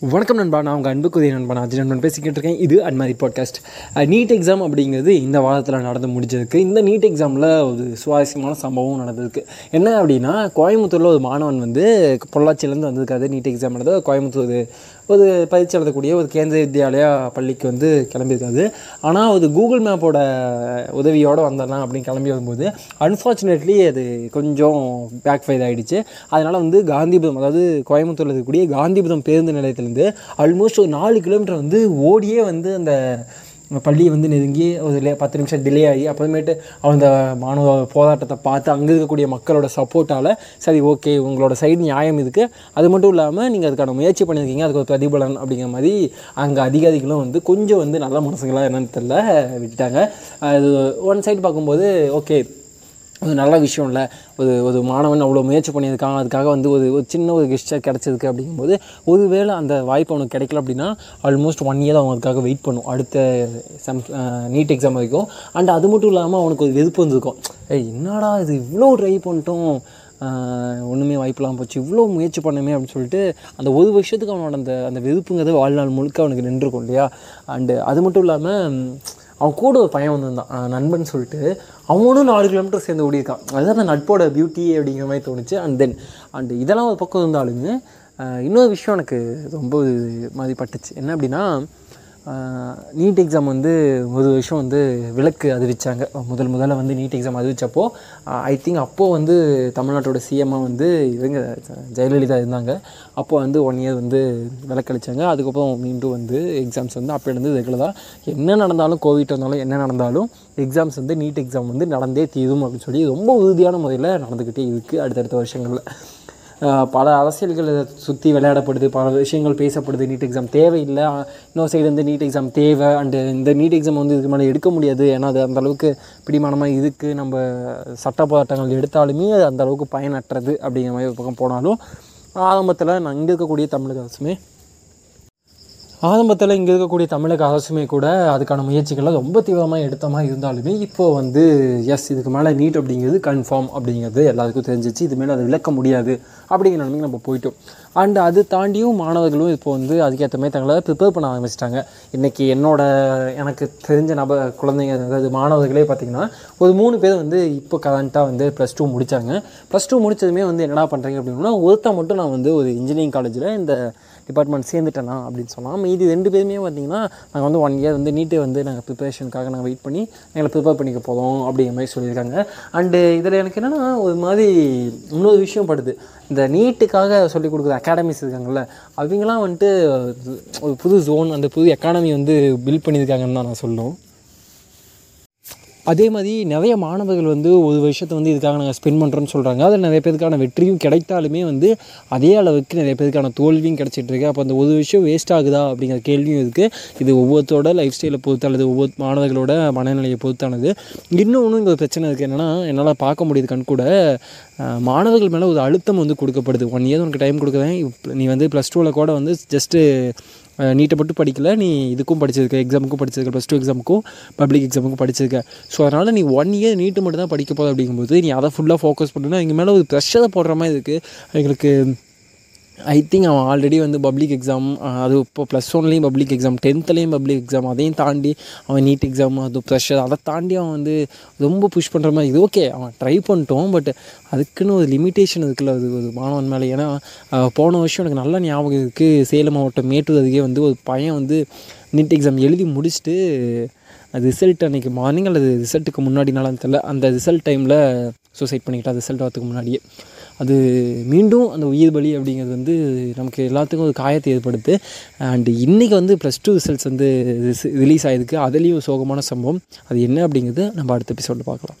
வணக்கம் நண்பா நான் உங்கள் அன்புக்குரிய நண்பன் அஜய் நண்பன் பேசிக்கிட்டு இருக்கேன். இது அன்மாரி பாட்காஸ்ட் நீட் எக்ஸாம் அப்படிங்கிறது இந்த வாரத்தில் நடந்து முடிஞ்சதுக்கு இந்த நீட் எக்ஸாமில் ஒரு சுவாரஸ்யமான சம்பவம் நடந்திருக்கு. என்ன அப்படின்னா கோயம்புத்தூரில் ஒரு மாணவன் வந்து பொள்ளாச்சியிலேருந்து வந்திருக்காது நீட் எக்ஸாம் நடந்தது கோயம்புத்தூர் ஒரு பயிற்சி எழுதக்கூடிய ஒரு கேந்திர வித்யாலயா பள்ளிக்கு வந்து கிளம்பியிருக்காது ஆனால் அது கூகுள் மேப்போட உதவியோடு வந்தடலாம் அப்படின்னு கிளம்பி வரும்போது அன்ஃபார்ச்சுனேட்லி அது கொஞ்சம் பேக் ஃபைல் ஆகிடுச்சு அதனால் வந்து காந்திபுரம் அதாவது கோயம்புத்தூரில் இருக்கக்கூடிய காந்திபுரம் பேருந்து நிலையத்திலேருந்து ஆல்மோஸ்ட் ஒரு நாலு கிலோமீட்டர் வந்து ஓடியே வந்து அந்த பள்ளியை வந்து நெருங்கி ஒரு லே பத்து நிமிஷம் டிலே ஆகி அப்புறமேட்டு அந்த மாணவ போராட்டத்தை பார்த்து அங்கே இருக்கக்கூடிய மக்களோட சப்போர்ட்டால் சரி ஓகே உங்களோட சைடு நியாயம் இருக்குது அது மட்டும் இல்லாமல் நீங்கள் அதுக்கான முயற்சி பண்ணியிருக்கீங்க. அதுக்கு ஒரு பிரதிபலன் அப்படிங்கிற மாதிரி அங்கே அதிகாரிகளும் வந்து கொஞ்சம் வந்து நல்ல மனசுங்களாக என்னன்னு தெரில விட்டுட்டாங்க. அது ஒன் சைடு பார்க்கும்போது ஓகே ஒரு நல்ல விஷயம் இல்லை. ஒரு ஒரு மாணவன் அவ்வளோ முயற்சி பண்ணியிருக்கான். அதுக்காக வந்து ஒரு ஒரு சின்ன ஒரு கெஸ்டர் கிடச்சிருக்கு அப்படிங்கும்போது ஒருவேளை அந்த வாய்ப்பு அவனுக்கு கிடைக்கல அப்படின்னா ஆல்மோஸ்ட் ஒன் இயர் அவன் அதுக்காக வெயிட் பண்ணும். அடுத்த செம் நீட் எக்ஸாம் வரைக்கும். அண்ட் அது மட்டும் இல்லாமல் அவனுக்கு ஒரு வெறுப்பு வந்திருக்கும். ஏய் என்னடா இது? இவ்வளோ ட்ரை பண்ணிட்டோம். ஒன்றுமே வாய்ப்பெல்லாம் போச்சு. இவ்வளோ முயற்சி பண்ணமே அப்படின்னு சொல்லிட்டு அந்த ஒரு வருஷத்துக்கு அவனோட அந்த அந்த வெறுப்புங்கிறது வாழ்நாள் முழுக்க அவனுக்கு நின்றுருக்கும் இல்லையா? அண்டு அது மட்டும் இல்லாமல் அவன் கூட ஒரு பையன் வந்திருந்தான். நண்பன் சொல்லிட்டு. அவனும் நாலு கிலோமீட்டர் சேர்ந்து ஓடியிருக்கான். அதுதான் அந்த நட்போட பியூட்டி அப்படிங்கிற மாதிரி தோணுச்சு. அண்ட் தென் அண்ட் இதெல்லாம் ஒரு பக்கம் இருந்தாலுமே இன்னொரு விஷயம் எனக்கு ரொம்ப மாதிரி பட்டுச்சு. என்ன அப்படின்னா நீட் எக்ஸாம் வந்து ஒரு வருஷம் வந்து விளக்கு அறிவித்தாங்க முதல் முதல்ல வந்து நீட் எக்ஸாம் அறிவித்தப்போ ஐ திங்க் அப்போது வந்து தமிழ்நாட்டோட சிஎம்மாக வந்து இவங்க ஜெயலலிதா இருந்தாங்க. அப்போ வந்து ஒன் இயர் வந்து விளக்களிச்சாங்க அதுக்கப்புறம் மீண்டும் வந்து எக்ஸாம்ஸ் வந்து அப்போலேருந்து ரெகுலராக என்ன நடந்தாலும் கோவிட் வந்தாலும் என்ன நடந்தாலும் எக்ஸாம்ஸ் வந்து நீட் எக்ஸாம் வந்து நடந்தே தீரும் அப்படின்னு சொல்லி ரொம்ப உறுதியான முறையில் நடந்துக்கிட்டே இருக்குது அடுத்தடுத்த வருஷங்களில். பல அரசியல்களை சுற்றி விளையாடப்படுது பல விஷயங்கள் பேசப்படுது நீட் எக்ஸாம் தேவையில்லை. இன்னொரு சைடு வந்து நீட் எக்ஸாம் தேவை. அண்டு இந்த நீட் எக்ஸாம் வந்து இதுக்கு மேலே எடுக்க முடியாது. ஏன்னா அது அந்தளவுக்கு பிடிமானமாக இருக்குது நம்ம சட்ட போராட்டங்கள் எடுத்தாலுமே அது அந்தளவுக்கு பயனற்றது அப்படிங்கிற மாதிரி ஒரு பக்கம் போனாலும் ஆரம்பத்தில் நான் இங்கே இருக்கக்கூடிய தமிழக அரசுமே ஆரம்பத்தில் இங்கே இருக்கக்கூடிய தமிழக அரசுமே கூட அதுக்கான முயற்சிகளை ரொம்ப தீவிரமாக எடுத்த மாதிரி இருந்தாலுமே இப்போது வந்து எஸ் இதுக்கு மேலே நீட் அப்படிங்கிறது கன்ஃபார்ம் அப்படிங்கிறது எல்லாருக்கும் தெரிஞ்சிச்சு. இது மேலே அதை விளக்க முடியாது அப்படிங்கிற நிலைமைக்கு நம்ம போயிட்டோம். அண்ட் அது தாண்டியும் மாணவர்களும் இப்போ வந்து அதுக்கேற்ற மாதிரி தங்களை ப்ரிப்பேர் பண்ண ஆரம்பிச்சிட்டாங்க. இன்றைக்கி என்னோட எனக்கு தெரிஞ்ச நப குழந்தைங்க அதாவது மாணவர்களே பார்த்திங்கன்னா ஒரு மூணு பேர் வந்து இப்போ கரண்ட்டாக வந்து ப்ளஸ் டூ முடித்தாங்க ப்ளஸ் டூ முடித்ததுமே வந்து என்னடா பண்ணுறீங்க அப்படின்னா ஒருத்தன் மட்டும் நான் வந்து ஒரு இன்ஜினியரிங் காலேஜில் இந்த டிபார்ட்மெண்ட் சேர்ந்துட்டேனா அப்படின்னு சொல்லலாம் மீதி ரெண்டு பேருமே பார்த்திங்கன்னா நாங்கள் வந்து ஒன் இயர் வந்து நீட்டை வந்து நாங்கள் ப்ரிப்பரேஷனுக்காக நாங்கள் வெயிட் பண்ணி எங்களை ப்ரிப்பேர் பண்ணிக்க போகிறோம் அப்படிங்கிற மாதிரி சொல்லியிருக்காங்க. அண்டு இதில் எனக்கு என்னென்னா ஒரு மாதிரி இன்னொரு விஷயம் படுது. இந்த நீட்டுக்காக சொல்லிக் கொடுக்குற அகாடமிஸ் இருக்காங்கள்ல அவங்களாம் வந்துட்டு ஒரு புது ஜோன் அந்த புது எக்கானமி வந்து பில்ட் பண்ணியிருக்காங்கன்னு தான் நான் சொல்லணும். அதே மாதிரி நிறைய மாணவர்கள் வந்து ஒரு வருஷத்தை வந்து இதுக்காக நாங்கள் ஸ்பெண்ட் பண்ணுறோன்னு சொல்கிறாங்க அதில் நிறைய பேருக்கான வெற்றியும் கிடைத்தாலுமே வந்து அதே அளவுக்கு நிறைய பேருக்கான தோல்வியும் கிடச்சிட்ருக்கு அப்போ அந்த ஒரு விஷயம் வேஸ்ட் ஆகுதா அப்படிங்கிற கேள்வியும் இருக்குது இது ஒவ்வொருத்தோட லைஃப் ஸ்டைலை பொறுத்து அல்லது ஒவ்வொரு மாணவர்களோட மனநிலையை பொறுத்தானது. இன்னொன்று இங்கே ஒரு பிரச்சனை இருக்குது என்னென்னா என்னால் பார்க்க முடியுது கண் கூட. மாணவர்கள் மேலே ஒரு அழுத்தம் வந்து கொடுக்கப்படுது. ஒன் இயர் உனக்கு டைம் கொடுக்குறேன். நீ வந்து ப்ளஸ் டூவில் கூட வந்து ஜஸ்ட்டு நீட்டை மட்டும் படிக்கல. நீ இதுக்கும் படிச்சிருக்க எக்ஸாமுக்கும் படிச்சிருக்க ப்ளஸ் டூ எக்ஸாமுக்கும் பப்ளிக் எக்ஸாமுக்கும் படிச்சிருக்க. ஸோ அதனால் நீ ஒன் இயர் நீட்டு மட்டும் தான் படிக்க போகுது அப்படிங்கும்போது நீ அதை ஃபுல்லாக ஃபோக்கஸ் பண்ணுன்னா எங்கள் மேலே ஒரு ப்ரெஷரை போடுற மாதிரி இருக்குது எங்களுக்கு ஐ திங்க் அவன் ஆல்ரெடி வந்து பப்ளிக் எக்ஸாம் அது இப்போ ப்ளஸ் ஒன்லேயும் பப்ளிக் எக்ஸாம் டென்த்துலேயும் பப்ளிக் எக்ஸாம் அதையும் தாண்டி அவன் நீட் எக்ஸாம் அது ப்ரெஷர் அதை தாண்டி அவன் வந்து ரொம்ப புஷ் பண்ணுற மாதிரி இது ஓகே அவன் ட்ரை பண்ணிட்டோம் பட் அதுக்குன்னு ஒரு லிமிட்டேஷன் இருக்குல்ல அது ஒரு மாணவன் மேலே. ஏன்னா போன வருஷம் எனக்கு நல்ல ஞாபகம் இருக்குது சேலம் மாவட்டம் மேட்டூர் அதுக்கே வந்து ஒரு பையன் வந்து நீட் எக்ஸாம் எழுதி முடிச்சுட்டு அது ரிசல்ட் அன்றைக்கி மார்னிங் அல்லது ரிசல்ட்டுக்கு முன்னாடி நாளான்னு தெரில அந்த ரிசல்ட் டைமில் சூசைட் பண்ணிக்கிட்டா ரிசல்ட் வரதுக்கு முன்னாடியே. அது மீண்டும் அந்த உயிர் பலி அப்படிங்கிறது வந்து நமக்கு எல்லாத்துக்கும் ஒரு காயத்தை ஏற்படுத்து. அண்டு இன்றைக்கி வந்து ப்ளஸ் டூ ரிசல்ட்ஸ் வந்து ரிலீஸ் ஆகிருக்கு அதுலேயும் சோகமான சம்பவம். அது என்ன அப்படிங்கிறது நம்ம அடுத்த எபிசோடில் பார்க்கலாம்.